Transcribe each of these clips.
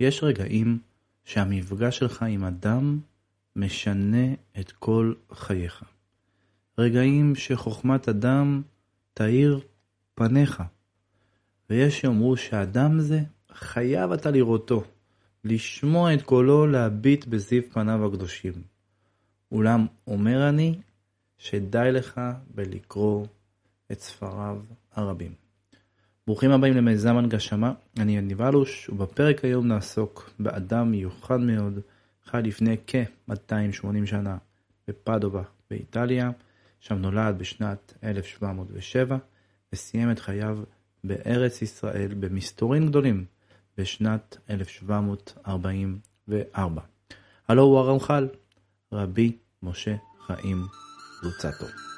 יש רגעים שהמפגש שלך עם אדם משנה את כל חייך. רגעים שחוכמת אדם תאיר פניך. ויש שיאמרו שאדם זה, חייב אתה לראותו, לשמוע את קולו להביט בזיו פניו הקדושים. אולם אומר אני, שדי לך בלקרוא את ספריו הרבים. ברוכים הבאים למיזם הנגשמה, אני יניב אלוש, ובפרק היום נעסוק באדם מיוחד מאוד, חי לפני כ-280 שנה בפדובה באיטליה, שם נולד בשנת 1707, וסיים את חייו בארץ ישראל במסתורים גדולים בשנת 1744. הלו הוא הרמח"ל, רבי משה חיים לוצטו.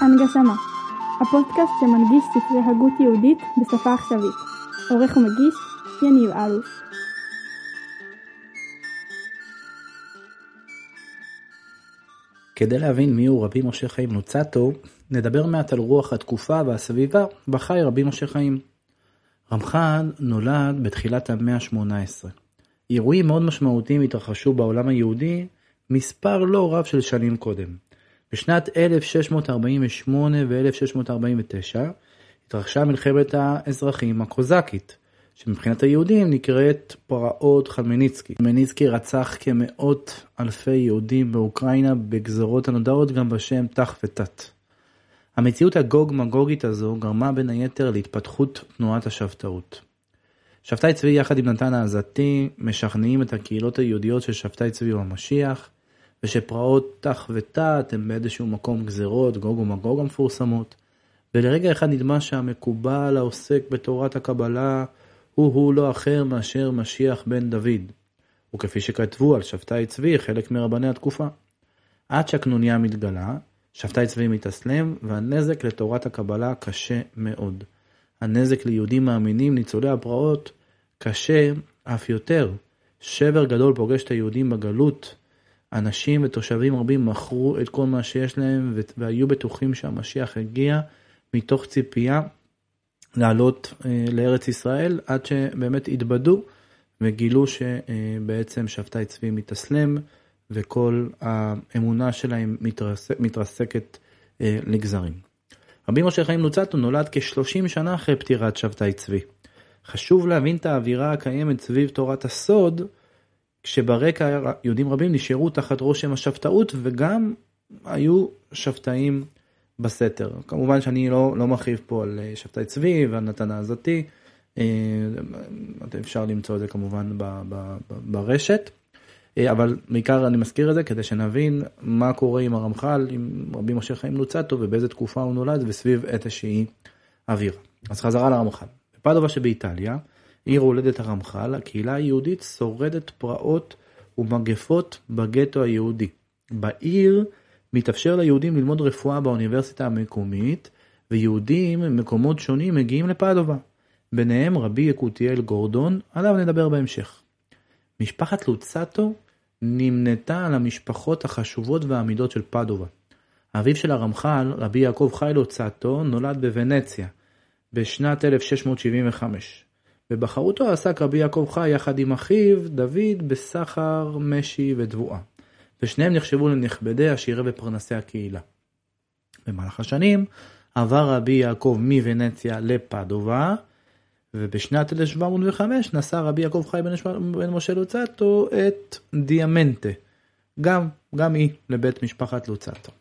הנגשמה, הפודקאסט שמנגיש ספרי הגות יהודית בשפה עכשווית. עורך ומגיש, יניב אלוש. כדי להבין מיהו רבי משה חיים לוצטו, נדבר מעט על רוח התקופה והסביבה בה חי רבי משה חיים. רמח"ל נולד בתחילת המאה ה-18. אירועים מאוד משמעותיים התרחשו בעולם היהודי מספר לא רב של שנים קודם. בשנת 1648 ו-1649 התרחשה מלחמת האזרחים הקוזקית, שמבחינת היהודים נקראת פרעות חלמניצקי. חלמניצקי רצח כמאות אלפי יהודים באוקראינה בגזרות הנודעות גם בשם תח ותת. המציאות הגוג מגוגית הזו גרמה בין היתר להתפתחות תנועת השבתאות. שבתאי צבי יחד עם נתן העזתי משכנעים את הקהילות היהודיות ששבתאי צבי הוא המשיח, ושפרעות תח ותת הם באיזשהו מקום גזרות, גוג ומגוג המפורסמות, ולרגע אחד נדמה שהמקובל העוסק בתורת הקבלה הוא-הוא לא אחר מאשר משיח בן דוד, וכפי שכתבו על שבתאי צבי חלק מרבני התקופה. עד שהקנוניה מתגלה, שבתאי צבי מתאסלם, והנזק לתורת הקבלה קשה מאוד. הנזק ליהודים מאמינים ניצולי הפרעות קשה אף יותר. שבר גדול פוגש את היהודים בגלות. אנשים ותושבים רבים מכרו את כל מה שיש להם והיו בטוחים שהמשיח הגיע מתוך ציפייה לעלות אה, לארץ ישראל עד שבאמת התבדו וגילו שבעצם שבתאי צבי מתאסלם וכל האמונה שלהם מתרסק, מתרסקת אה, לגזרים. רבי משה חיים לוצטו נולד כ-30 שנה אחרי פטירת שבתאי צבי. חשוב להבין את האווירה הקיימת סביב תורת הסוד, כשברקע יהודים רבים נשארו תחת רושם השבתאות וגם היו שבתאים בסתר. כמובן שאני לא, לא מרחיב פה על אה, שבתאי צבי ועל נתן העזתי, אה, אפשר למצוא את זה כמובן ב, ב, ב, ברשת. אה, אבל בעיקר אני מזכיר את זה כדי שנבין מה קורה עם הרמח"ל, עם רבי משה חיים לוצטו ובאיזה תקופה הוא נולד וסביב איזושהי אווירה. אז חזרה לרמח"ל. בפדובה שבאיטליה, עיר הולדת הרמח"ל, הקהילה היהודית שורדת פרעות ומגפות בגטו היהודי. בעיר מתאפשר ליהודים ללמוד רפואה באוניברסיטה המקומית, ויהודים ממקומות שונים מגיעים לפדובה. ביניהם רבי יקותיאל גורדון, עליו נדבר בהמשך. משפחת לוצטו נמנתה על המשפחות החשובות והעמידות של פדובה. אביו של הרמח"ל, רבי יעקב חי לוצטו, נולד בוונציה בשנת 1675. בבחרותו עסק רבי יעקב חי יחד עם אחיו דוד בסחר, משי ותבואה. ושניהם נחשבו לנכבדי עשירי ופרנסי הקהילה. במהלך השנים עבר רבי יעקב מוונציה לפדובה, ובשנת 1705 נשא רבי יעקב חי בן, בן משה לוצטו את דיאמנטה, גם, גם היא לבית משפחת לוצטו.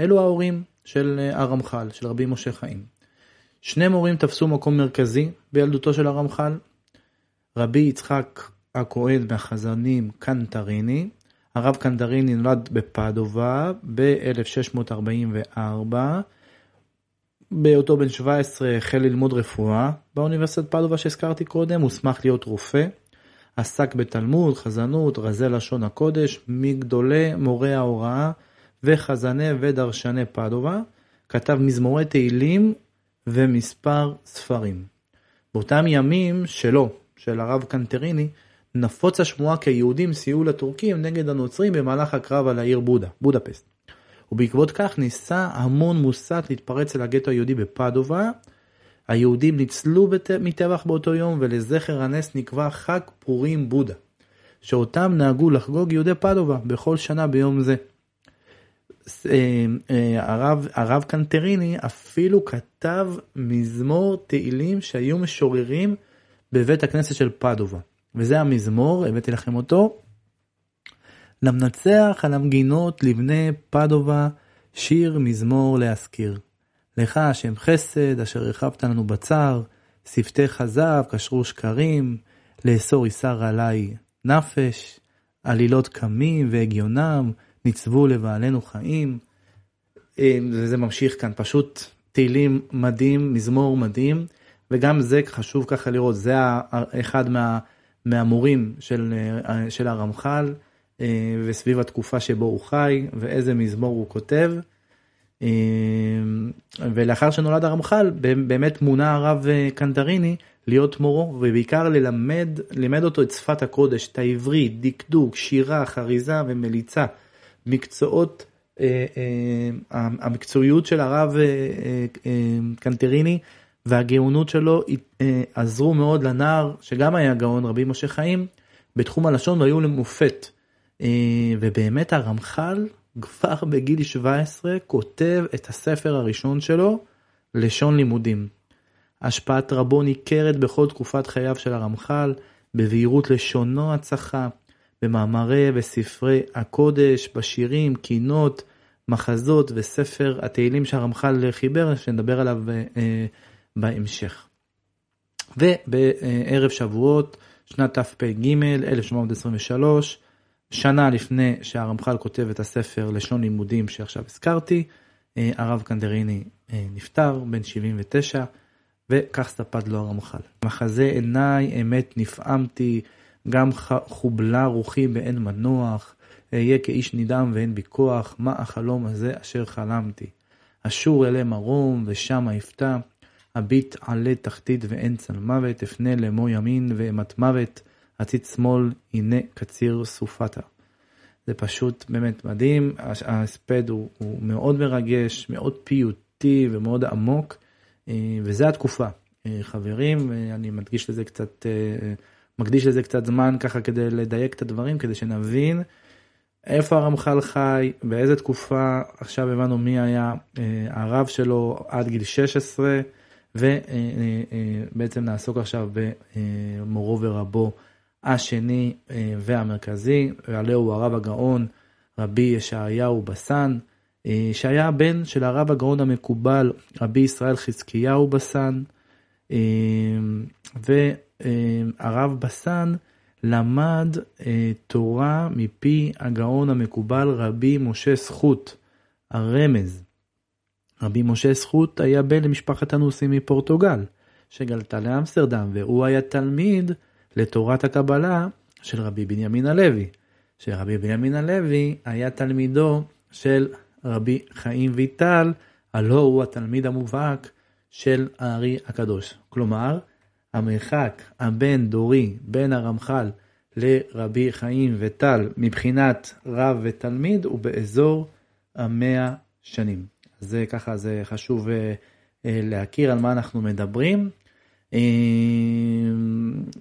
אלו ההורים של אה, הרמח"ל, של רבי משה חיים. שני מורים תפסו מקום מרכזי בילדותו של הרמח"ל. רבי יצחק הכהן מהחזנים קנטריני, הרב קנטריני נולד בפדובה ב-1644, בהיותו בן 17 החל ללמוד רפואה באוניברסיטת פדובה שהזכרתי קודם, הוסמך להיות רופא, עסק בתלמוד, חזנות, רזי לשון הקודש, מגדולי מורי ההוראה וחזני ודרשני פדובה, כתב מזמורי תהילים ומספר ספרים. באותם ימים שלו, של הרב קנטריני, נפוץ השמועה כי היהודים סייעו לטורקים נגד הנוצרים במהלך הקרב על העיר בודה, בודפסט. ובעקבות כך ניסה המון מוסת להתפרץ אל הגטו היהודי בפדובה. היהודים ניצלו בת... מטבח באותו יום ולזכר הנס נקבע חג פורים בודה, שאותם נהגו לחגוג יהודי פדובה בכל שנה ביום זה. הרב, הרב קנטריני אפילו כתב מזמור תהילים שהיו משוררים בבית הכנסת של פדובה. וזה המזמור, הבאתי לכם אותו. למנצח על המגינות לבני פדובה שיר מזמור להזכיר. לך השם חסד אשר הרחבת לנו בצר, שפתי כזב קשרו שקרים, לאסור איסר עלי נפש, עלילות קמים והגיונם, ניצבו לבעלנו חיים. אה, וזה ממשיך כאן, פשוט תהילים מדהים, מזמור מדהים, וגם זה חשוב ככה לראות, זה אחד מה, מהמורים של, אה, של הרמח"ל, אה, וסביב התקופה שבו הוא חי, ואיזה מזמור הוא כותב. ולאחר שנולד הרמח"ל, באמת מונה הרב קנטריני להיות מורו, ובעיקר ללמד, לימד אותו את שפת הקודש, את העברית, דקדוק, שירה, חריזה ומליצה. מקצועות, אה, אה, המקצועיות של הרב אה, קנטריני והגאונות שלו עזרו מאוד לנער, שגם היה גאון, רבי משה חיים, בתחום הלשון והיו למופת. ובאמת הרמח"ל כבר בגיל 17 כותב את הספר הראשון שלו, לשון לימודים. השפעת רבו ניכרת בכל תקופת חייו של הרמח"ל, בבהירות לשונו הצחה, במאמרי וספרי הקודש, בשירים, קינות, מחזות וספר התהילים שהרמח"ל חיבר, שנדבר עליו אה, בהמשך. ובערב שבועות, שנת תפ"ג, 1823, שנה לפני שהרמח"ל כותב את הספר לשון לימודים שעכשיו הזכרתי, אה, הרב קנדריני אה, נפטר, בן 79, וכך ספד לו הרמח"ל. מחזה עיניי אמת נפעמתי, גם חובלה רוחי באין מנוח, אהיה כאיש נדהם ואין בי כוח, מה החלום הזה אשר חלמתי. אשור אלי מרום ושמה אפתע, אביט עלי תחתית ואין צל מוות, אפנה לאמו ימין ואימת מוות, עציץ שמאל, הנה קציר סופתה. זה פשוט באמת מדהים, ההספד הוא, הוא מאוד מרגש, מאוד פיוטי ומאוד עמוק, אה, וזה התקופה. אה, חברים, אה, אני מדגיש לזה קצת מקדיש לזה קצת זמן ככה כדי לדייק את הדברים, כדי שנבין איפה הרמח"ל חי, באיזה תקופה, עכשיו הבנו מי היה אה, הרב שלו עד גיל 16, ובעצם אה, אה, נעסוק עכשיו במורו ורבו השני והמרכזי, ועליה הוא הרב הגאון רבי ישעיהו בסן, שהיה הבן של הרב הגאון המקובל רבי ישראל חזקיהו בסן. הרב בסן למד אה, תורה מפי הגאון המקובל רבי משה זכות, הרמז. רבי משה זכות היה בן למשפחת הנוסים מפורטוגל, שגלתה לאמסטרדם, והוא היה תלמיד לתורת הקבלה של רבי בנימין הלוי, שרבי בנימין הלוי היה תלמידו של רבי חיים ויטל, הלא הוא התלמיד המובהק של הארי הקדוש. כלומר, המרחק הבין דורי בין הרמח"ל לרבי חיים וטל מבחינת רב ותלמיד הוא באזור המאה שנים. זה ככה, זה חשוב אה, אה, להכיר על מה אנחנו מדברים. אה,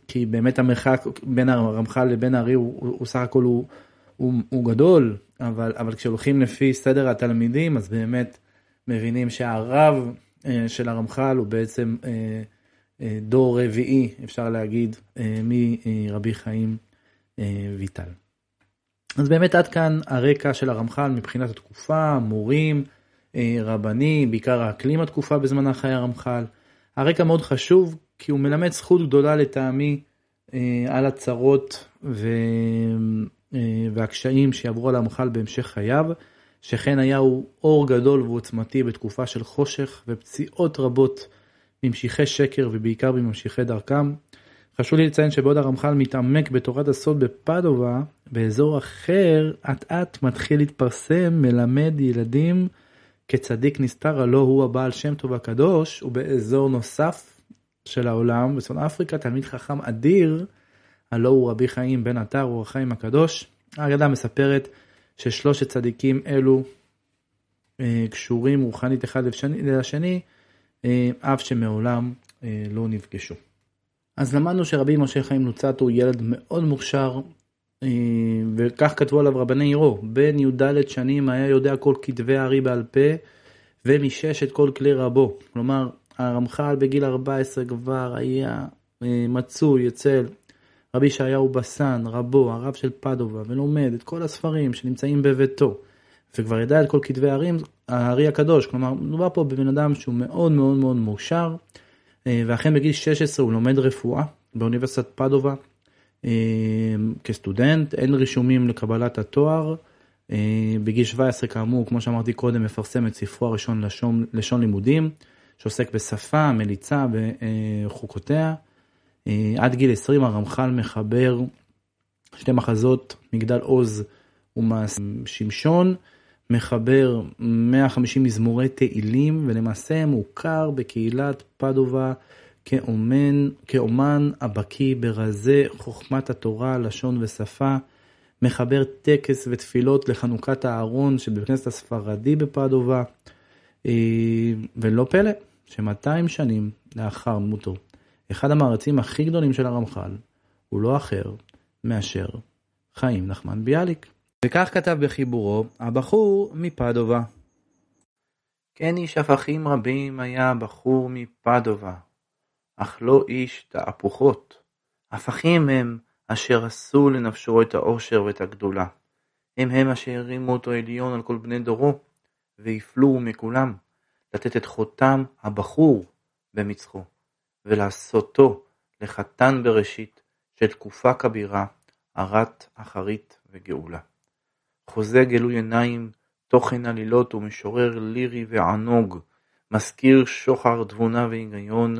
כי באמת המרחק בין הרמח"ל לבין הארי הוא, הוא, הוא סך הכל הוא, הוא, הוא גדול, אבל, אבל כשהולכים לפי סדר התלמידים אז באמת מבינים שהרב של הרמח"ל הוא בעצם דור רביעי, אפשר להגיד, אה, מרבי חיים אה, ויטל. אז באמת עד כאן הרקע של הרמח"ל מבחינת התקופה, מורים, רבנים, בעיקר האקלים התקופה בזמן החיי הרמח"ל. הרקע מאוד חשוב כי הוא מלמד זכות גדולה לטעמי על הצרות ו... והקשיים שיעברו על הרמח"ל בהמשך חייו, שכן היה הוא אור גדול ועוצמתי בתקופה של חושך ופציעות רבות ממשיכי שקר ובעיקר בממשיכי דרכם. חשוב לי לציין שבעוד הרמח"ל מתעמק בתורת הסוד בפדובה, באזור אחר אט אט מתחיל להתפרסם מלמד ילדים כצדיק נסתר הלא הוא הבעל שם טוב הקדוש ובאזור נוסף של העולם בצפון אפריקה תלמיד חכם אדיר הלא הוא רבי חיים בן עטר אור החיים הקדוש. האגדה מספרת ששלושת צדיקים אלו אה, קשורים רוחנית אחד לשני, אף שמעולם לא נפגשו. אז למדנו שרבי משה חיים לוצטו הוא ילד מאוד מוכשר, וכך כתבו עליו רבני עירו, בן י"ד שנים היה יודע כל כתבי הארי בעל פה, ומשש את כל כלי רבו. כלומר, הרמח"ל בגיל 14 כבר היה מצוי אצל רבי ישעיהו בסן, רבו, הרב של פדובה, ולומד את כל הספרים שנמצאים בביתו, וכבר ידע את כל כתבי הערים, הארי הקדוש, כלומר, מדובר פה בבן אדם שהוא מאוד מאוד מאוד מאושר, אה, ואכן בגיל 16 הוא לומד רפואה באוניברסיטת פדובה אה, כסטודנט, אין רישומים לקבלת התואר. אה, בגיל 17 כאמור, כמו שאמרתי קודם, מפרסם את ספרו הראשון לשון, לשון לימודים, שעוסק בשפה, מליצה וחוקותיה. עד גיל 20 הרמח"ל מחבר שתי מחזות, מגדל עוז ומעש שמשון, מחבר 150 מזמורי תהילים ולמעשה מוכר בקהילת פדובה כאומן, כאומן הבקיא ברזי חוכמת התורה, לשון ושפה, מחבר טקס ותפילות לחנוכת הארון שבבית הכנסת הספרדי בפדובה, אה, ולא פלא ש-200 שנים לאחר מותו אחד המערצים הכי גדולים של הרמח"ל הוא לא אחר מאשר חיים נחמן ביאליק. וכך כתב בחיבורו הבחור מפדובה. כן איש הפכים רבים היה הבחור מפדובה, אך לא איש תהפוכות. הפכים הם אשר עשו לנפשו את העושר ואת הגדולה. הם הם אשר הרימו אותו עליון על כל בני דורו, והפלו מכולם, לתת את חותם הבחור במצחו. ולעשותו לחתן בראשית של תקופה כבירה, ארת אחרית וגאולה. חוזה גלוי עיניים, תוכן עלילות ומשורר לירי וענוג, מזכיר שוחר תבונה והיגיון,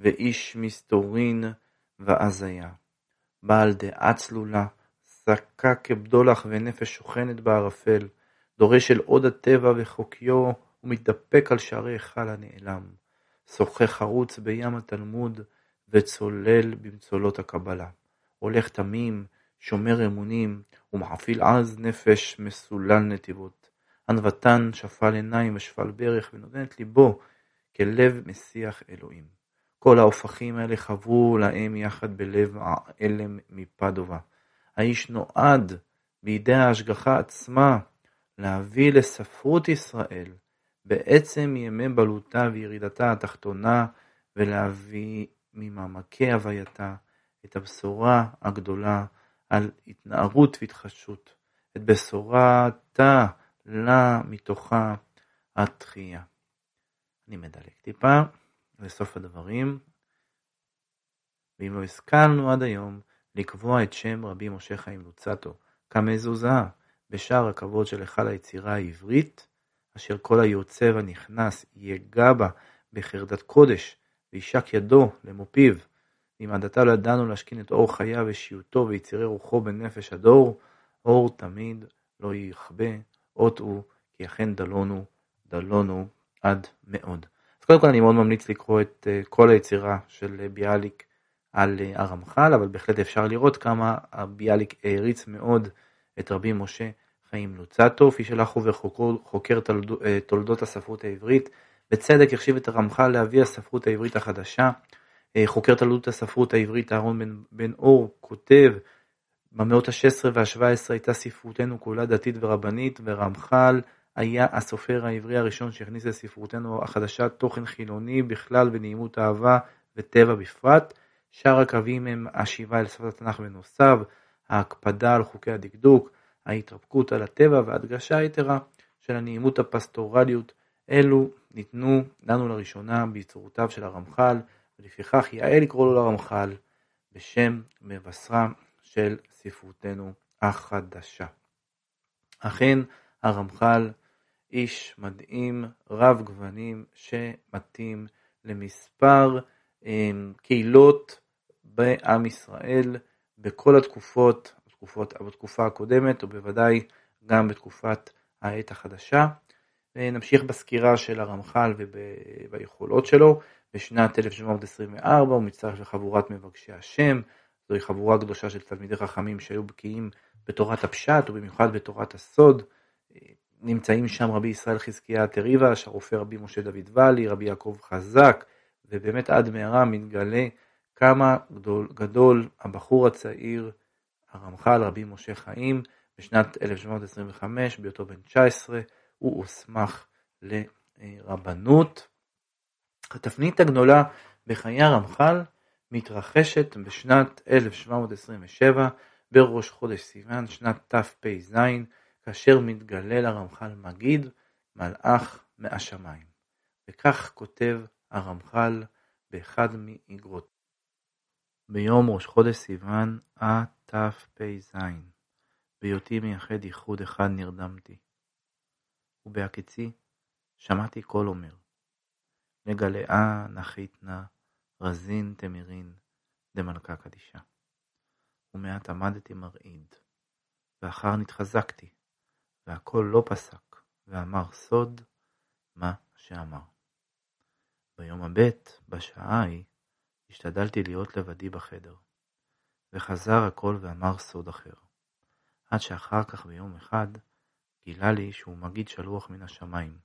ואיש מסתורין והזיה. בעל דעה צלולה, שקה כבדולח ונפש שוכנת בערפל, דורש אל עוד הטבע וחוקיו, ומתדפק על שערי היכל הנעלם. שוחה חרוץ בים התלמוד וצולל במצולות הקבלה. הולך תמים, שומר אמונים, ומחפיל עז נפש מסולל נתיבות. ענוותן שפל עיניים ושפל ברך, ונותן את ליבו כלב משיח אלוהים. כל ההופכים האלה חברו להם יחד בלב העלם מפדובה. האיש נועד בידי ההשגחה עצמה להביא לספרות ישראל בעצם ימי בלותה וירידתה התחתונה ולהביא ממעמקי הווייתה את הבשורה הגדולה על התנערות והתחדשות, את בשורתה לה מתוכה התחייה. אני מדלג טיפה לסוף הדברים. ואם לא השכלנו עד היום לקבוע את שם רבי משה חיים לוצטו כמזוזה בשער הכבוד של היכל היצירה העברית, אשר כל היוצא והנכנס יגע בה בחרדת קודש, וישק ידו למופיו. אם עדתה לא ידענו להשכין את אור חייו ושיעותו ויצירי רוחו בנפש הדור, אור תמיד לא יכבה, אות הוא, כי אכן דלונו, דלונו עד מאוד. אז קודם כל אני מאוד ממליץ לקרוא את uh, כל היצירה של uh, ביאליק על uh, הרמח"ל, אבל בהחלט אפשר לראות כמה ביאליק העריץ מאוד את רבי משה חיים לוצטו, איש אחו וחוקר אה, תולדות הספרות העברית. בצדק החשיב את הרמח"ל לאבי הספרות העברית החדשה. אה, חוקר תולדות הספרות העברית אהרון בן, בן אור כותב במאות ה-16 וה-17 הייתה ספרותנו כולה דתית ורבנית ורמח"ל היה הסופר העברי הראשון שהכניס לספרותנו החדשה תוכן חילוני בכלל ונעימות אהבה וטבע בפרט. שאר הקווים הם השיבה אל שפת התנ"ך ונוסף, ההקפדה על חוקי הדקדוק, ההתרפקות על הטבע וההדגשה היתרה של הנעימות הפסטורליות אלו ניתנו לנו לראשונה ביצורותיו של הרמח"ל ולפיכך יאה לקרוא לו לרמח"ל בשם מבשרה של ספרותנו החדשה. אכן הרמח"ל איש מדהים רב גוונים שמתאים למספר אמ, קהילות בעם ישראל בכל התקופות בתקופות, בתקופה הקודמת, ובוודאי גם בתקופת העת החדשה. נמשיך בסקירה של הרמח"ל וביכולות שלו. בשנת 1724 הוא מצטרף לחבורת מבקשי השם, זוהי חבורה קדושה של תלמידי חכמים שהיו בקיאים בתורת הפשט ובמיוחד בתורת הסוד. נמצאים שם רבי ישראל חזקיה תריבש, הרופא רבי משה דוד ואלי, רבי יעקב חזק, ובאמת עד מהרה מתגלה כמה גדול, גדול הבחור הצעיר, הרמח"ל רבי משה חיים, בשנת 1725, בהיותו בן 19, הוא הוסמך לרבנות. התפנית הגדולה בחיי הרמח"ל מתרחשת בשנת 1727, בראש חודש סיוון, שנת תפ"ז, כאשר מתגלה לרמח"ל מגיד, מלאך מהשמיים. וכך כותב הרמח"ל באחד מאגרות. ביום ראש חודש סיוון, התפ"ז, בהיותי מייחד ייחוד אחד נרדמתי. ובהקיצי שמעתי קול אומר, לגלאה נחית נא, רזין תמירין, דמלכה קדישה. ומעט עמדתי מרעיד, ואחר נתחזקתי, והקול לא פסק, ואמר סוד מה שאמר. ביום הבט, בשעה ההיא, השתדלתי להיות לבדי בחדר, וחזר הקול ואמר סוד אחר. עד שאחר כך ביום אחד, גילה לי שהוא מגיד שלוח מן השמיים.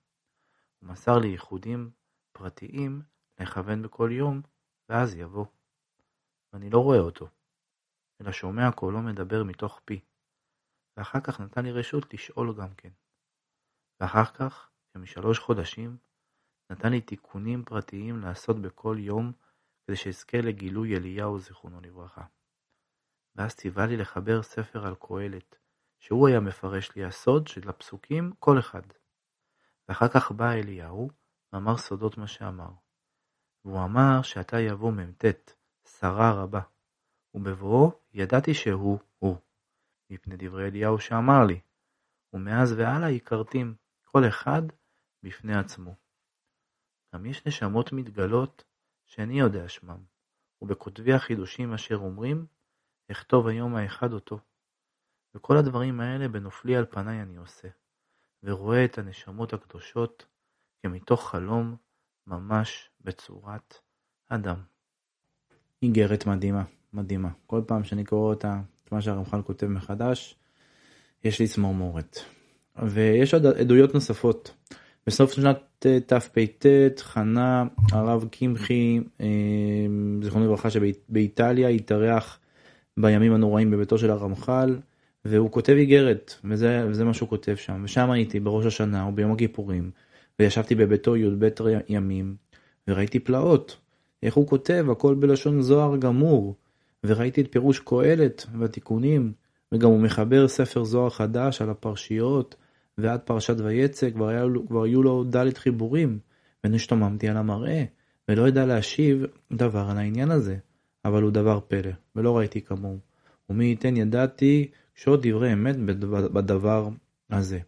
הוא מסר לי ייחודים פרטיים לכוון בכל יום, ואז יבוא. ואני לא רואה אותו, אלא שומע קולו מדבר מתוך פי. ואחר כך נתן לי רשות לשאול גם כן. ואחר כך, כמשלוש חודשים, נתן לי תיקונים פרטיים לעשות בכל יום, כדי שאזכה לגילוי אליהו זיכרונו לברכה. ואז ציווה לי לחבר ספר על קהלת, שהוא היה מפרש לי הסוד של הפסוקים כל אחד. ואחר כך בא אליהו, ואמר סודות מה שאמר. והוא אמר שעתה יבוא מ"ט, שרה רבה, ובבואו ידעתי שהוא הוא, מפני דברי אליהו שאמר לי, ומאז והלאה יכרתים, כל אחד בפני עצמו. גם יש נשמות מתגלות שאיני יודע שמם, ובכותבי החידושים אשר אומרים, אכתוב היום האחד אותו. וכל הדברים האלה בנופלי על פניי אני עושה, ורואה את הנשמות הקדושות כמתוך חלום ממש בצורת אדם. איגרת מדהימה, מדהימה. כל פעם שאני קורא אותה, את מה שהרמח"ל כותב מחדש, יש לי צמרמורת. ויש עוד עדויות נוספות. בסוף שנת תפ"ט חנה הרב קמחי, אה, זיכרונו לברכה, שבאיטליה התארח בימים הנוראים בביתו של הרמח"ל, והוא כותב איגרת, וזה, וזה מה שהוא כותב שם. ושם הייתי בראש השנה וביום הכיפורים, וישבתי בביתו י"ב ימים, וראיתי פלאות. איך הוא כותב, הכל בלשון זוהר גמור. וראיתי את פירוש קהלת והתיקונים, וגם הוא מחבר ספר זוהר חדש על הפרשיות, ועד פרשת ויצא כבר, כבר היו לו ד' חיבורים, ונשתוממתי על המראה, ולא ידע להשיב דבר על העניין הזה, אבל הוא דבר פלא, ולא ראיתי כמוהו. ומי ייתן ידעתי שעות דברי אמת בדבר הזה.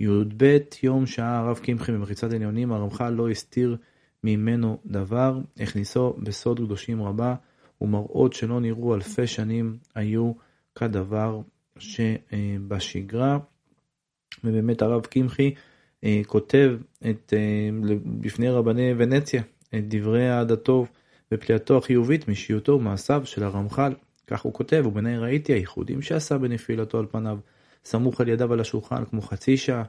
י"ב יום שעה הרב קמחי במחיצת עליונים, הרמח"ל לא הסתיר ממנו דבר, הכניסו בסוד קדושים רבה, ומראות שלא נראו אלפי שנים היו כדבר שבשגרה. ובאמת הרב קמחי אה, כותב את, אה, בפני רבני ונציה את דברי אהדתו ופליאתו החיובית מאישיותו ומעשיו של הרמח"ל. כך הוא כותב, ובעיני ראיתי הייחודים שעשה בנפילתו על פניו, סמוך על ידיו על השולחן כמו חצי שעה,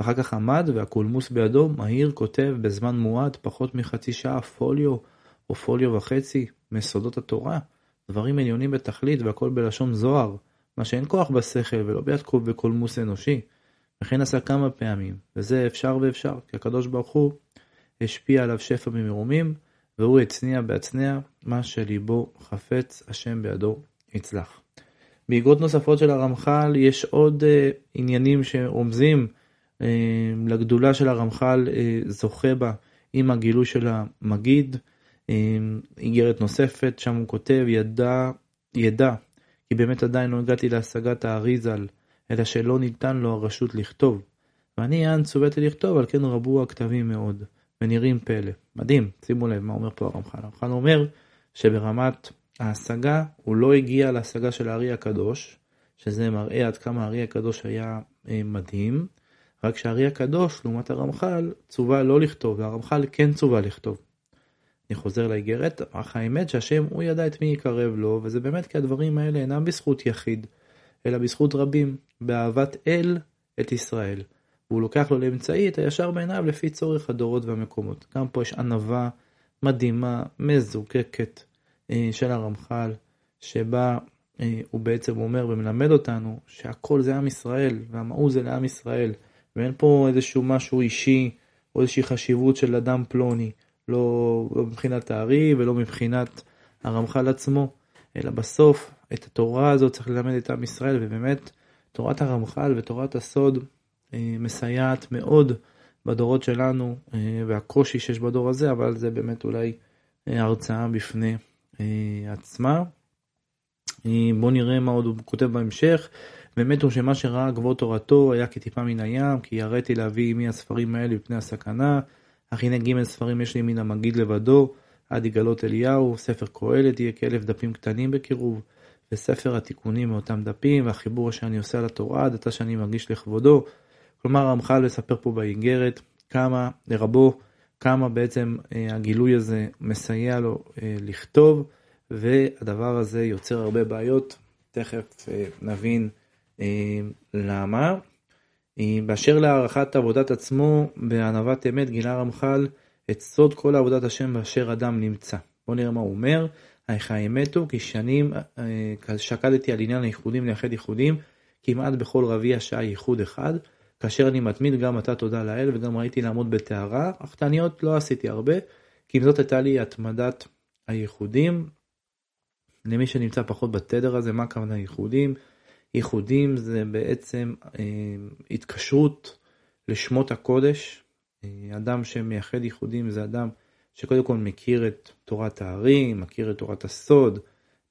ואחר כך עמד והקולמוס בידו, מהיר כותב בזמן מועט, פחות מחצי שעה, פוליו או פוליו וחצי, מסודות התורה, דברים עליונים בתכלית והכל בלשון זוהר, מה שאין כוח בשכל ולא ביד בקולמוס אנושי. וכן עשה כמה פעמים, וזה אפשר ואפשר, כי הקדוש ברוך הוא השפיע עליו שפע ממרומים, והוא הצניע בהצניע מה שליבו חפץ, השם בידו יצלח. באגרות נוספות של הרמח"ל יש עוד uh, עניינים שרומזים uh, לגדולה של הרמח"ל uh, זוכה בה עם הגילוי של המגיד. איגרת נוספת, שם הוא כותב, ידע, ידע, כי באמת עדיין לא הגעתי להשגת האריזל, אלא שלא ניתן לו הרשות לכתוב. ואני יען צוויתי לכתוב, על כן רבו הכתבים מאוד. ונראים פלא. מדהים, שימו לב מה אומר פה הרמח"ל. הרמח"ל אומר שברמת ההשגה הוא לא הגיע להשגה של הארי הקדוש, שזה מראה עד כמה הארי הקדוש היה אה, מדהים, רק שהארי הקדוש לעומת הרמח"ל צווה לא לכתוב, והרמח"ל כן צווה לכתוב. אני חוזר לאיגרת, אך האמת שהשם הוא ידע את מי יקרב לו, וזה באמת כי הדברים האלה אינם בזכות יחיד, אלא בזכות רבים, באהבת אל את ישראל. והוא לוקח לו לאמצעי את הישר בעיניו לפי צורך הדורות והמקומות. גם פה יש ענווה מדהימה, מזוקקת אה, של הרמח"ל, שבה אה, הוא בעצם אומר ומלמד אותנו שהכל זה עם ישראל, והמהות זה לעם ישראל, ואין פה איזשהו משהו אישי או איזושהי חשיבות של אדם פלוני, לא, לא מבחינת הארי ולא מבחינת הרמח"ל עצמו, אלא בסוף את התורה הזאת צריך ללמד את עם ישראל, ובאמת תורת הרמח"ל ותורת הסוד מסייעת מאוד בדורות שלנו, אה, והקושי שיש בדור הזה, אבל זה באמת אולי אה, הרצאה בפני עצמה. בואו נראה מה עוד הוא כותב בהמשך. באמת הוא שמה שראה גבור תורתו היה כטיפה מן הים, כי יראתי להביא עמי הספרים האלה מפני הסכנה. אך הנה ג' ספרים יש לי מן המגיד לבדו, עד יגלות אליהו, ספר קהלת יהיה כאלף דפים קטנים בקירוב, וספר התיקונים מאותם דפים, והחיבור אשר אני עושה על התורה, עד עתה שאני מרגיש לכבודו. כלומר, הרמח"ל מספר פה באיגרת כמה, לרבו, כמה בעצם אה, הגילוי הזה מסייע לו אה, לכתוב, והדבר הזה יוצר הרבה בעיות, תכף אה, נבין למה. באשר להערכת עבודת עצמו, בענוות אמת גילה רמח"ל את סוד כל עבודת השם באשר אדם נמצא. בואו נראה מה הוא אומר. היכי האמת הוא כי שנים שקדתי על עניין הייחודים לייחד ייחודים, כמעט בכל רביע שעה ייחוד אחד, כאשר אני מתמיד גם אתה תודה לאל וגם ראיתי לעמוד בטהרה, אך תעניות לא עשיתי הרבה, כי אם זאת הייתה לי התמדת הייחודים. למי שנמצא פחות בתדר הזה, מה הכוונה ייחודים? ייחודים זה בעצם אה, התקשרות לשמות הקודש. אה, אדם שמייחד ייחודים זה אדם שקודם כל מכיר את תורת הארי, מכיר את תורת הסוד,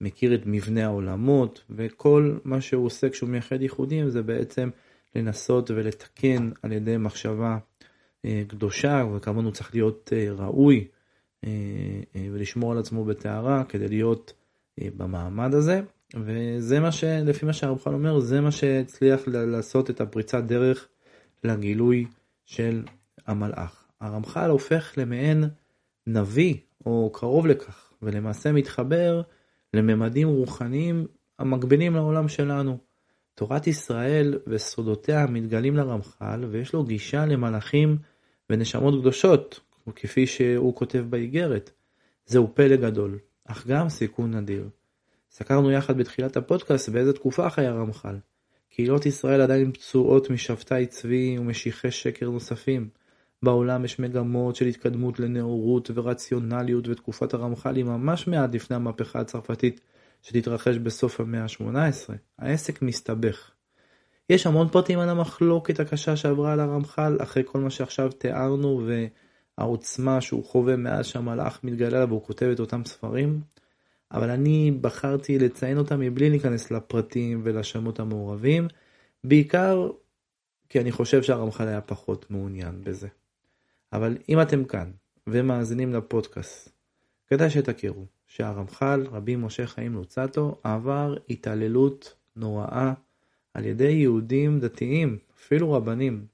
מכיר את מבנה העולמות, וכל מה שהוא עושה כשהוא מייחד ייחודים זה בעצם לנסות ולתקן על ידי מחשבה אה, קדושה, וכמובן הוא צריך להיות אה, ראוי אה, ולשמור על עצמו בטהרה כדי להיות במעמד הזה. וזה מה שלפי מה שהרמח"ל אומר, זה מה שהצליח לעשות את הפריצת דרך לגילוי של המלאך. הרמח"ל הופך למעין נביא, או קרוב לכך, ולמעשה מתחבר לממדים רוחניים המקבילים לעולם שלנו. תורת ישראל וסודותיה מתגלים לרמח"ל, ויש לו גישה למלאכים ונשמות קדושות, כפי שהוא כותב באיגרת. זהו פלא גדול, אך גם סיכון נדיר. סקרנו יחד בתחילת הפודקאסט באיזה תקופה חי הרמח"ל. קהילות ישראל עדיין פצועות משבתאי צבי ומשיחי שקר נוספים. בעולם יש מגמות של התקדמות לנאורות ורציונליות ותקופת הרמח"ל היא ממש מעט לפני המהפכה הצרפתית שתתרחש בסוף המאה ה-18. העסק מסתבך. יש המון פרטים על המחלוקת הקשה שעברה על הרמח"ל אחרי כל מה שעכשיו תיארנו והעוצמה שהוא חווה מאז שהמלאך מתגלה עליו והוא כותב את אותם ספרים. אבל אני בחרתי לציין אותם מבלי להיכנס לפרטים ולשמות המעורבים, בעיקר כי אני חושב שהרמח"ל היה פחות מעוניין בזה. אבל אם אתם כאן ומאזינים לפודקאסט, כדאי שתכירו שהרמח"ל, רבי משה חיים לוצטו, עבר התעללות נוראה על ידי יהודים דתיים, אפילו רבנים,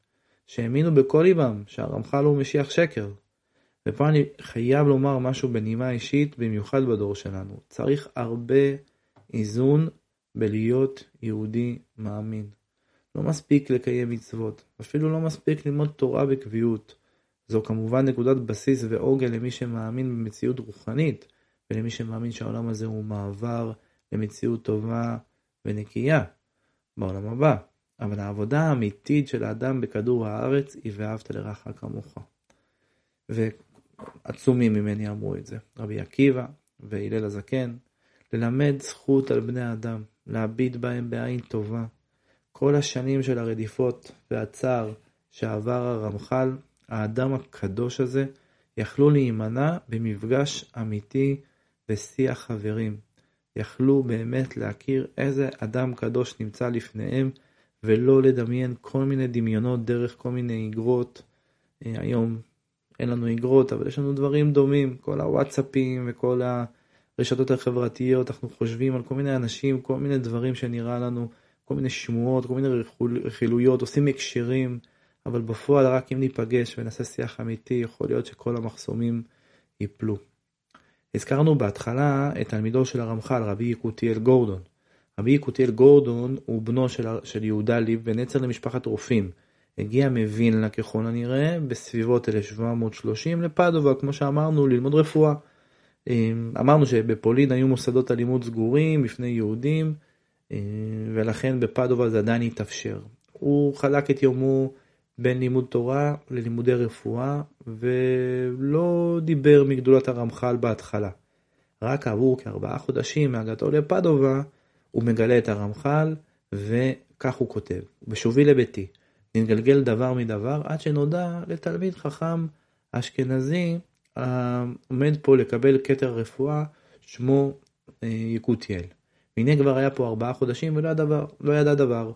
שהאמינו בכל ליבם שהרמח"ל הוא משיח שקר. ופה אני חייב לומר משהו בנימה אישית, במיוחד בדור שלנו. צריך הרבה איזון בלהיות יהודי מאמין. לא מספיק לקיים מצוות, אפילו לא מספיק ללמוד תורה בקביעות. זו כמובן נקודת בסיס ועוגן למי שמאמין במציאות רוחנית, ולמי שמאמין שהעולם הזה הוא מעבר למציאות טובה ונקייה בעולם הבא. אבל העבודה האמיתית של האדם בכדור הארץ היא ואהבת לרעך כמוך. ועצומים ממני אמרו את זה. רבי עקיבא והלל הזקן, ללמד זכות על בני אדם, להביט בהם בעין טובה. כל השנים של הרדיפות והצער שעבר הרמח"ל, האדם הקדוש הזה, יכלו להימנע במפגש אמיתי ושיח חברים. יכלו באמת להכיר איזה אדם קדוש נמצא לפניהם, ולא לדמיין כל מיני דמיונות דרך כל מיני איגרות. אה, היום אין לנו איגרות, אבל יש לנו דברים דומים, כל הוואטסאפים וכל הרשתות החברתיות, אנחנו חושבים על כל מיני אנשים, כל מיני דברים שנראה לנו, כל מיני שמועות, כל מיני רכילויות, עושים הקשרים, אבל בפועל רק אם ניפגש ונעשה שיח אמיתי, יכול להיות שכל המחסומים ייפלו. הזכרנו בהתחלה את תלמידו של הרמח"ל, רבי יקותיאל גורדון. רבי יקותיאל גורדון הוא בנו של, של יהודה ליב ונצר למשפחת רופאים. הגיע מווילנה ככל הנראה בסביבות 1730 לפדובה, כמו שאמרנו, ללמוד רפואה. אמרנו שבפולין היו מוסדות הלימוד סגורים בפני יהודים, ולכן בפדובה זה עדיין התאפשר. הוא חלק את יומו בין לימוד תורה ללימודי רפואה, ולא דיבר מגדולת הרמח"ל בהתחלה. רק כעבור כארבעה חודשים מהגעתו לפדובה, הוא מגלה את הרמח"ל, וכך הוא כותב: בשובי לביתי, נתגלגל דבר מדבר, עד שנודע לתלמיד חכם אשכנזי, עומד פה לקבל כתר רפואה, שמו אה, יקותיאל. והנה כבר היה פה ארבעה חודשים ולא לא ידע דבר.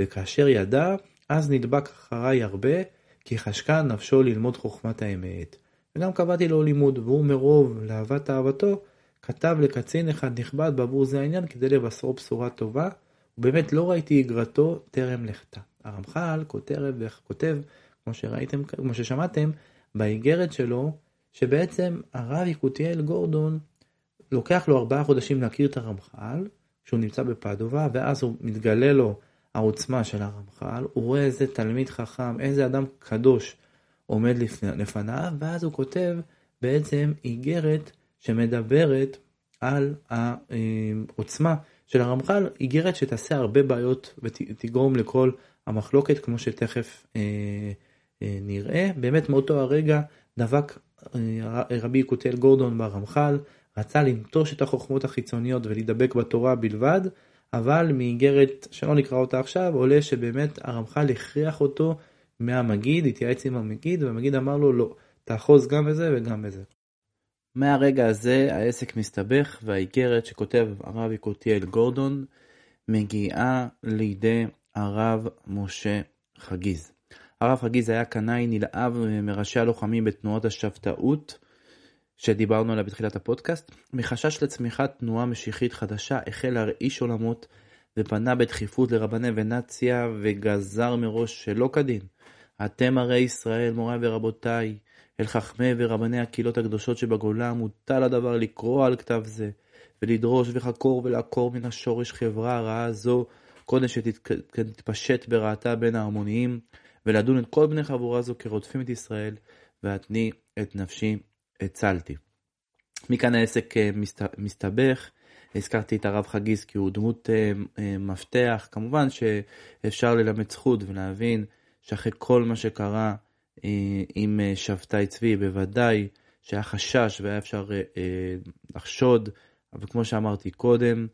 וכאשר ידע, אז נדבק אחריי הרבה, כי חשקה נפשו ללמוד חוכמת האמת. וגם קבעתי לו לימוד, והוא מרוב לאהבת אהבתו, כתב לקצין אחד נכבד בעבור זה העניין כדי לבשרו בשורה טובה, ובאמת לא ראיתי אגרתו טרם לכתה. הרמח"ל כותב, כותב, כמו שראיתם, כמו ששמעתם, באיגרת שלו, שבעצם הרב יקותיאל גורדון לוקח לו ארבעה חודשים להכיר את הרמח"ל, כשהוא נמצא בפדובה, ואז הוא מתגלה לו העוצמה של הרמח"ל, הוא רואה איזה תלמיד חכם, איזה אדם קדוש עומד לפניו, ואז הוא כותב בעצם איגרת שמדברת על העוצמה של הרמח"ל, איגרת שתעשה הרבה בעיות ותגרום לכל המחלוקת, כמו שתכף אה, אה, נראה. באמת מאותו הרגע דבק אה, רבי יקותל גורדון ברמח"ל, רצה לנטוש את החוכמות החיצוניות ולהידבק בתורה בלבד, אבל מאיגרת שלא נקרא אותה עכשיו, עולה שבאמת הרמח"ל הכריח אותו מהמגיד, התייעץ עם המגיד, והמגיד אמר לו לא, תאחוז גם בזה וגם בזה. מהרגע הזה העסק מסתבך והאיגרת שכותב הרב יקותיאל גורדון מגיעה לידי הרב משה חגיז. הרב חגיז היה קנאי נלהב מראשי הלוחמים בתנועות השבתאות שדיברנו עליה בתחילת הפודקאסט, מחשש לצמיחת תנועה משיחית חדשה החל להרעיש עולמות ופנה בדחיפות לרבני ונציה וגזר מראש שלא כדין. אתם הרי ישראל מוריי ורבותיי, אל חכמי ורבני הקהילות הקדושות שבגולה מוטל הדבר לקרוא על כתב זה, ולדרוש וחקור ולעקור מן השורש חברה רעה זו, קודם שתתפשט ברעתה בין ההמוניים, ולדון את כל בני חבורה זו כרודפים את ישראל, ואתני את נפשי הצלתי. מכאן העסק אה, מסתבך, הזכרתי את הרב חגיס כי הוא דמות אה, אה, מפתח, כמובן שאפשר ללמד זכות ולהבין שאחרי כל מה שקרה עם שבתאי צבי, בוודאי שהיה חשש והיה אפשר לחשוד, אבל כמו שאמרתי קודם,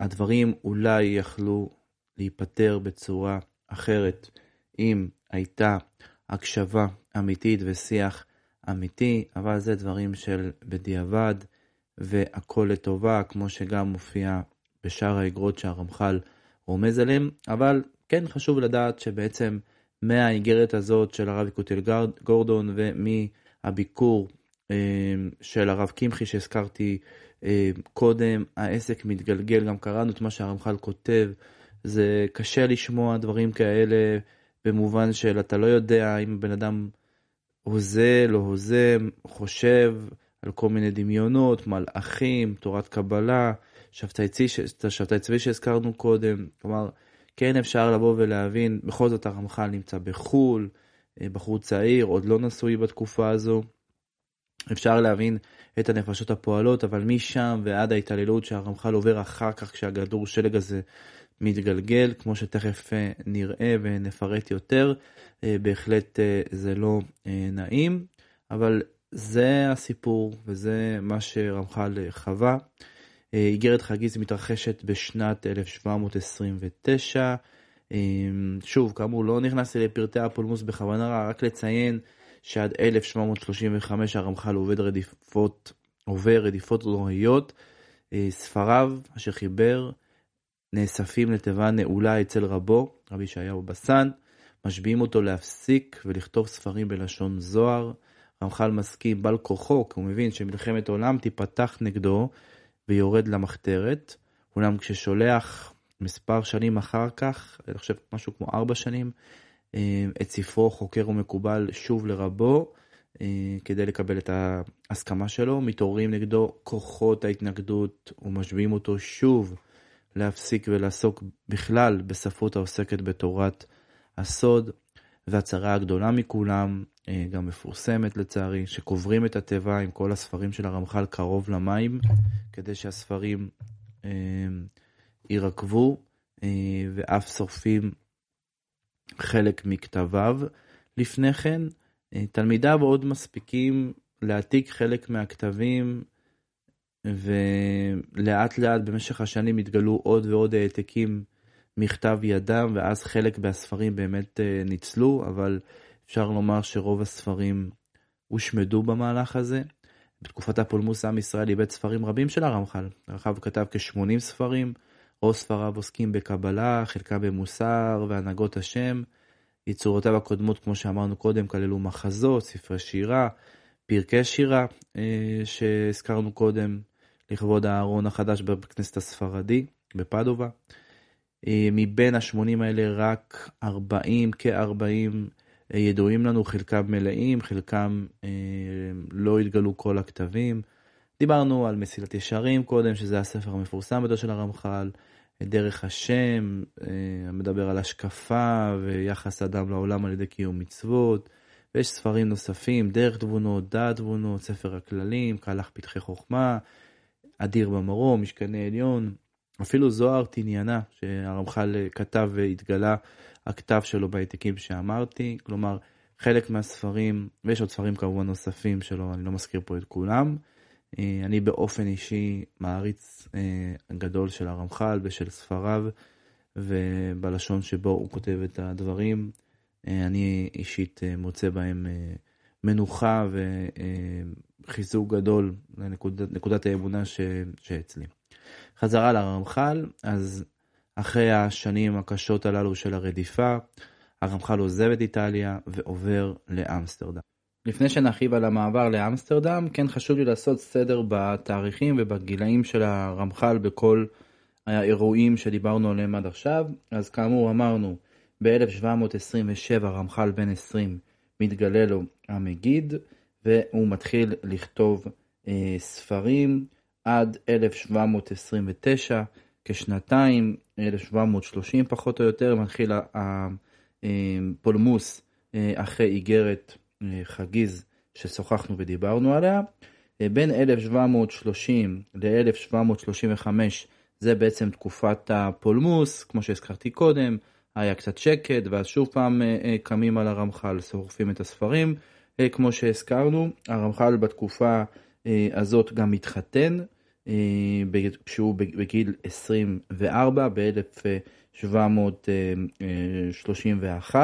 הדברים אולי יכלו להיפתר בצורה אחרת אם הייתה הקשבה אמיתית ושיח אמיתי, אבל זה דברים של בדיעבד, והכל לטובה, כמו שגם מופיע בשאר האגרות שהרמח"ל רומז עליהם, אבל כן חשוב לדעת שבעצם מהאיגרת הזאת של הרב יקותל גורדון ומהביקור אה, של הרב קמחי שהזכרתי אה, קודם, העסק מתגלגל, גם קראנו את מה שהרמח"ל כותב, זה קשה לשמוע דברים כאלה במובן של אתה לא יודע אם בן אדם הוזה, לא הוזה, חושב על כל מיני דמיונות, מלאכים, תורת קבלה, שבתאי צבי שהזכרנו קודם, כלומר, כן אפשר לבוא ולהבין, בכל זאת הרמח"ל נמצא בחו"ל, אה, בחור צעיר, עוד לא נשוי בתקופה הזו. אפשר להבין את הנפשות הפועלות, אבל משם ועד ההתעללות שהרמח"ל עובר אחר כך כשהגדור שלג הזה מתגלגל, כמו שתכף אה, נראה ונפרט יותר, אה, בהחלט אה, זה לא נעים, אבל זה הסיפור וזה מה שרמח"ל חווה. איגרת חגיז מתרחשת בשנת 1729. שוב, כאמור, לא נכנסתי לפרטי הפולמוס בכוונה רע, רק לציין שעד 1735 הרמח"ל עובד רדיפות, עובר רדיפות נוראיות. ספריו אשר חיבר נאספים לתיבה נעולה אצל רבו, רבי ישעיהו בסן, משביעים אותו להפסיק ולכתוב ספרים בלשון זוהר. רמח"ל מסכים בעל כוחו, כי הוא מבין שמלחמת עולם תיפתח נגדו ויורד למחתרת. אולם כששולח מספר שנים אחר כך, אני חושב משהו כמו ארבע שנים, אה, את ספרו חוקר ומקובל שוב לרבו, אה, כדי לקבל את ההסכמה שלו, מתעוררים נגדו כוחות ההתנגדות ומשביעים אותו שוב להפסיק ולעסוק בכלל בספרות העוסקת בתורת הסוד. והצרה הגדולה מכולם, אה, גם מפורסמת לצערי, שקוברים את התיבה עם כל הספרים של הרמח"ל קרוב למים, כדי שהספרים אה, יירקבו, אה, ואף שורפים חלק מכתביו. לפני כן, אה, תלמידיו עוד מספיקים להעתיק חלק מהכתבים, ולאט לאט במשך השנים התגלו עוד ועוד העתקים מכתב ידם, ואז חלק מהספרים באמת אה, ניצלו, אבל אפשר לומר שרוב הספרים הושמדו במהלך הזה. בתקופת הפולמוס עם ישראל איבד ספרים רבים של הרמח"ל. הרחב כתב כ-80 ספרים, רוב ספריו עוסקים בקבלה, חלקם במוסר והנהגות השם. יצורותיו הקודמות, כמו שאמרנו קודם, כללו מחזות, ספרי שירה, פרקי שירה אה, שהזכרנו קודם לכבוד הארון החדש בכנסת הספרדי בפדובה. אה, מבין ה-80 האלה רק 40, כ-40 אה, ידועים לנו, חלקם מלאים, חלקם לא התגלו כל הכתבים. דיברנו על מסילת ישרים קודם, שזה הספר המפורסם ביותר של הרמח"ל, דרך השם, מדבר על השקפה ויחס אדם לעולם על ידי קיום מצוות. ויש ספרים נוספים, דרך תבונות, דעת תבונות, ספר הכללים, קהלך פתחי חוכמה, אדיר במרום, משכני עליון, אפילו זוהר תניאנה, שהרמח"ל כתב והתגלה הכתב שלו בהעתקים שאמרתי, כלומר חלק מהספרים, ויש עוד ספרים כמובן נוספים שלו, אני לא מזכיר פה את כולם. אה, אני באופן אישי מעריץ אה, גדול של הרמח"ל ושל ספריו, ובלשון שבו הוא כותב את הדברים. אה, אני אישית מוצא בהם מנוחה וחיזוק גדול לנקודת האמונה ש... שאצלי. חזרה לרמח"ל, אז אחרי השנים הקשות הללו של הרדיפה, הרמח"ל עוזב את איטליה ועובר לאמסטרדם. לפני שנרחיב על המעבר לאמסטרדם, כן חשוב לי לעשות סדר בתאריכים ובגילאים של הרמח"ל בכל האירועים שדיברנו עליהם עד עכשיו. אז כאמור אמרנו, ב-1727 רמח"ל בן 20 מתגלה לו המגיד והוא מתחיל לכתוב אה, ספרים עד 1729 כשנתיים 1730 פחות או יותר מתחיל הפולמוס אה, אה, אחרי איגרת אה, חגיז ששוחחנו ודיברנו עליה. בין 1730 ל-1735 זה בעצם תקופת הפולמוס כמו שהזכרתי קודם היה קצת שקט, ואז שוב פעם קמים על הרמח"ל, שורפים את הספרים. אה, כמו שהזכרנו, הרמח"ל בתקופה הזאת גם מתחתן, כשהוא בגיל 24, ב-1731,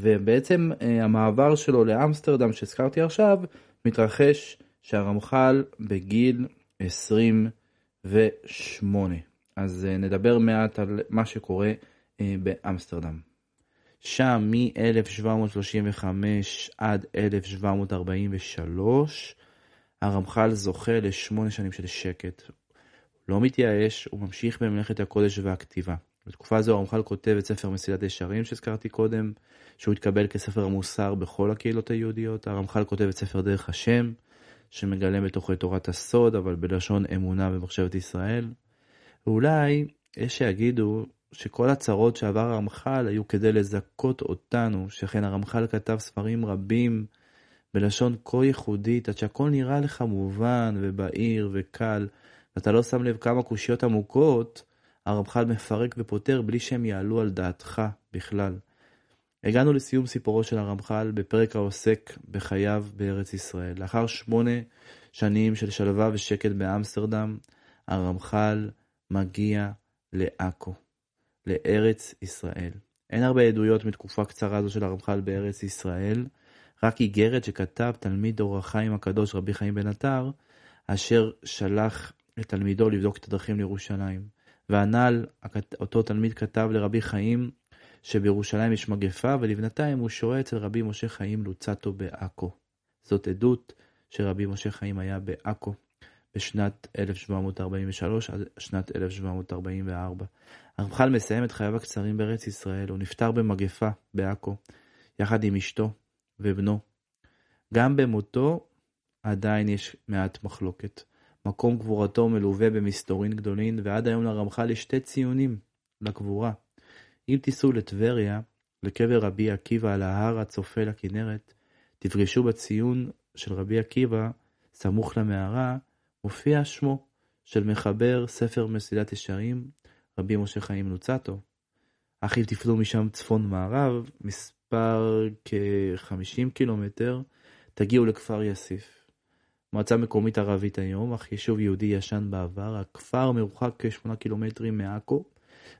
ובעצם המעבר שלו לאמסטרדם שהזכרתי עכשיו, מתרחש שהרמח"ל בגיל 28. אז נדבר מעט על מה שקורה אה, באמסטרדם. שם מ-1735 עד 1743 הרמח"ל זוכה לשמונה שנים של שקט. לא מתייאש, הוא ממשיך במלאכת הקודש והכתיבה. בתקופה זו הרמח"ל כותב את ספר מסילת ישרים שהזכרתי קודם, שהוא התקבל כספר המוסר בכל הקהילות היהודיות. הרמח"ל כותב את ספר דרך השם, שמגלם בתוכו את תורת הסוד, אבל בלשון אמונה ומחשבת ישראל. ואולי יש שיגידו שכל הצרות שעבר הרמח"ל היו כדי לזכות אותנו, שכן הרמח"ל כתב ספרים רבים בלשון כה ייחודית, עד שהכל נראה לך מובן ובהיר וקל, ואתה לא שם לב כמה קושיות עמוקות הרמח"ל מפרק ופותר בלי שהם יעלו על דעתך בכלל. הגענו לסיום סיפורו של הרמח"ל בפרק העוסק בחייו בארץ ישראל. לאחר שמונה שנים של שלווה ושקט באמסטרדם, הרמח"ל מגיע לעכו. לארץ ישראל. אין הרבה עדויות מתקופה קצרה זו של הרמח"ל בארץ ישראל, רק איגרת שכתב תלמיד אור החיים הקדוש רבי חיים בן עטר, אשר שלח את תלמידו לבדוק את הדרכים לירושלים. והנ"ל, אותו תלמיד כתב לרבי חיים שבירושלים יש מגפה, ולבנתיים הוא שוהה אצל רבי משה חיים לוצטו בעכו. זאת עדות שרבי משה חיים היה בעכו בשנת 1743 עד שנת 1744. הרמח"ל מסיים את חייו הקצרים בארץ ישראל, הוא נפטר במגפה בעכו, יחד עם אשתו ובנו. גם במותו עדיין יש מעט מחלוקת. מקום קבורתו מלווה במסתורין גדולין, ועד היום לרמח"ל יש שתי ציונים לקבורה. אם תיסעו לטבריה, לקבר רבי עקיבא על ההר הצופה לכנרת, תפגשו בציון של רבי עקיבא, סמוך למערה, מופיע שמו של מחבר ספר מסילת ישרים, רבי משה חיים לוצטו. אך אם תפלו משם צפון מערב, מספר כ-50 קילומטר, תגיעו לכפר יאסיף. מועצה מקומית ערבית היום, אך יישוב יהודי ישן בעבר, הכפר מרוחק כ-8 קילומטרים מעכו,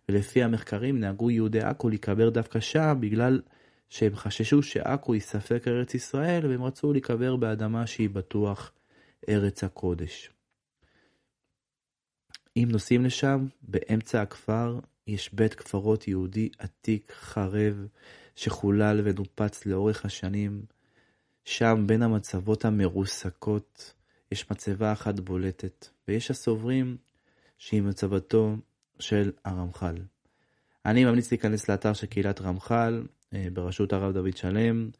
ולפי המחקרים נהגו יהודי עכו להיקבר דווקא שם בגלל שהם חששו שעכו היא ספק ארץ ישראל, והם רצו להיקבר באדמה שהיא בטוח ארץ הקודש. אם נוסעים לשם, באמצע הכפר יש בית קברות יהודי עתיק, חרב, שחולל ונופץ לאורך השנים. שם בין המצבות המרוסקות יש מצבה אחת בולטת, ויש הסוברים שהיא מצבתו של הרמח"ל. אני ממליץ להיכנס לאתר של קהילת רמח"ל אה, בראשות הרב דוד שלם,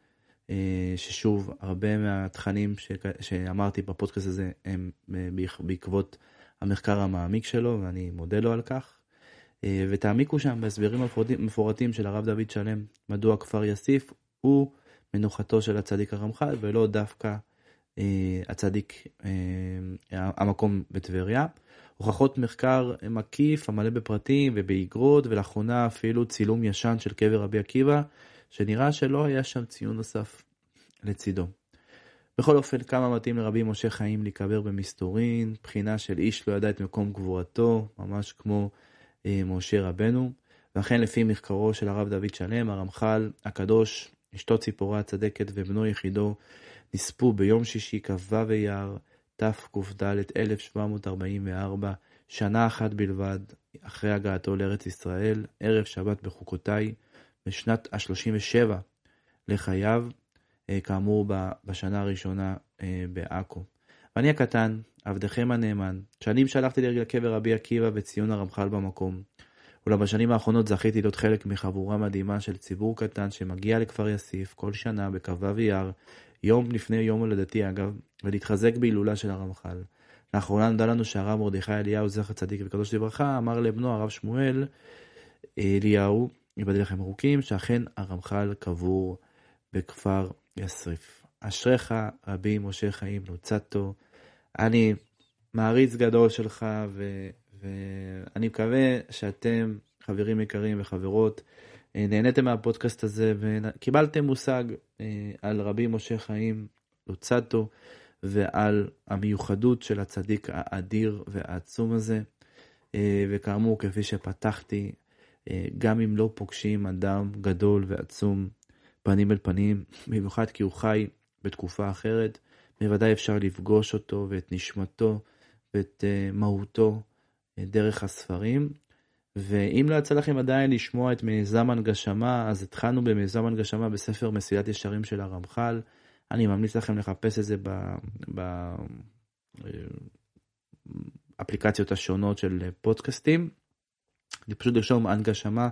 ששוב, הרבה מהתכנים שאמרתי בפודקאסט הזה הם אה, בעקבות המחקר המעמיק שלו, ואני מודה לו על כך. ותעמיקו שם בהסברים מפורטים של הרב דוד שלם, מדוע כפר יאסיף הוא מנוחתו של הצדיק הרמח"ל, ולא דווקא הצדיק, המקום בטבריה. הוכחות מחקר מקיף המלא בפרטים ובאגרות ולאחרונה אפילו צילום ישן של קבר רבי עקיבא שנראה שלא היה שם ציון נוסף לצידו. בכל אופן כמה מתאים לרבי משה חיים להיקבר במסתורין, בחינה של איש לא ידע את מקום קבורתו, ממש כמו אה, משה רבנו, ואכן לפי מחקרו של הרב דוד שלם, הרמח"ל הקדוש, אשתו ציפורה הצדקת ובנו יחידו נספו ביום שישי כ"ו אייר תק"ד 1744, שנה אחת בלבד אחרי הגעתו לארץ ישראל, ערב שבת בחוקותיי, בשנת ה-37 לחייו, אה, כאמור בשנה הראשונה אה, בעכו. ואני הקטן, עבדכם הנאמן, שנים שלחתי לרגל קבר רבי עקיבא וציון הרמח"ל במקום. אולם בשנים האחרונות זכיתי להיות חלק מחבורה מדהימה של ציבור קטן שמגיע לכפר יאסיף כל שנה בכ"ו אייר יום לפני יום הולדתי אגב, ולהתחזק בהילולה של הרמח"ל. לאחרונה נודע לנו שהרב מרדכי אליהו, זכר צדיק וקדוש לברכה, אמר לבנו הרב שמואל אליהו, ייבדל לכם ארוכים, שאכן הרמח"ל קבור בכפר יסריף. אשריך רבי משה חיים לוצטו, אני מעריץ גדול שלך, ו, ואני מקווה שאתם, חברים יקרים וחברות, אה, נהניתם מהפודקאסט הזה וקיבלתם מושג אה, על רבי משה חיים לוצטו ועל המיוחדות של הצדיק האדיר והעצום הזה. אה, וכאמור, כפי שפתחתי, גם אם לא פוגשים אדם גדול ועצום פנים אל פנים, במיוחד כי הוא חי בתקופה אחרת, בוודאי אפשר לפגוש אותו ואת נשמתו ואת מהותו דרך הספרים. ואם לא יצא לכם עדיין לשמוע את מיזם הנגשמה, אז התחלנו במיזם הנגשמה בספר מסילת ישרים של הרמח"ל. אני ממליץ לכם לחפש את זה באפליקציות השונות של פודקאסטים. פשוט לרשום הנגשמה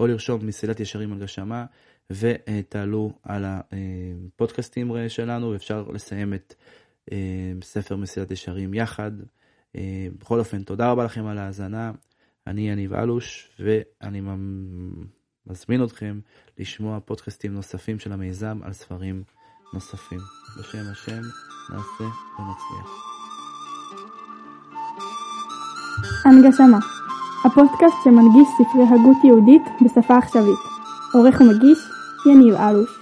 או לרשום מסילת ישרים הנגשמה ותעלו על הפודקאסטים שלנו ואפשר לסיים את אה, ספר מסילת ישרים יחד. אה, בכל אופן, תודה רבה לכם על ההאזנה. אני יניב אלוש, ואני מזמין אתכם לשמוע פודקאסטים נוספים של המיזם על ספרים נוספים. בשם השם נעשה ונצליח. הנגשמה הפודקאסט שמנגיש ספרי הגות יהודית בשפה עכשווית. עורך ומגיש יניב אלוש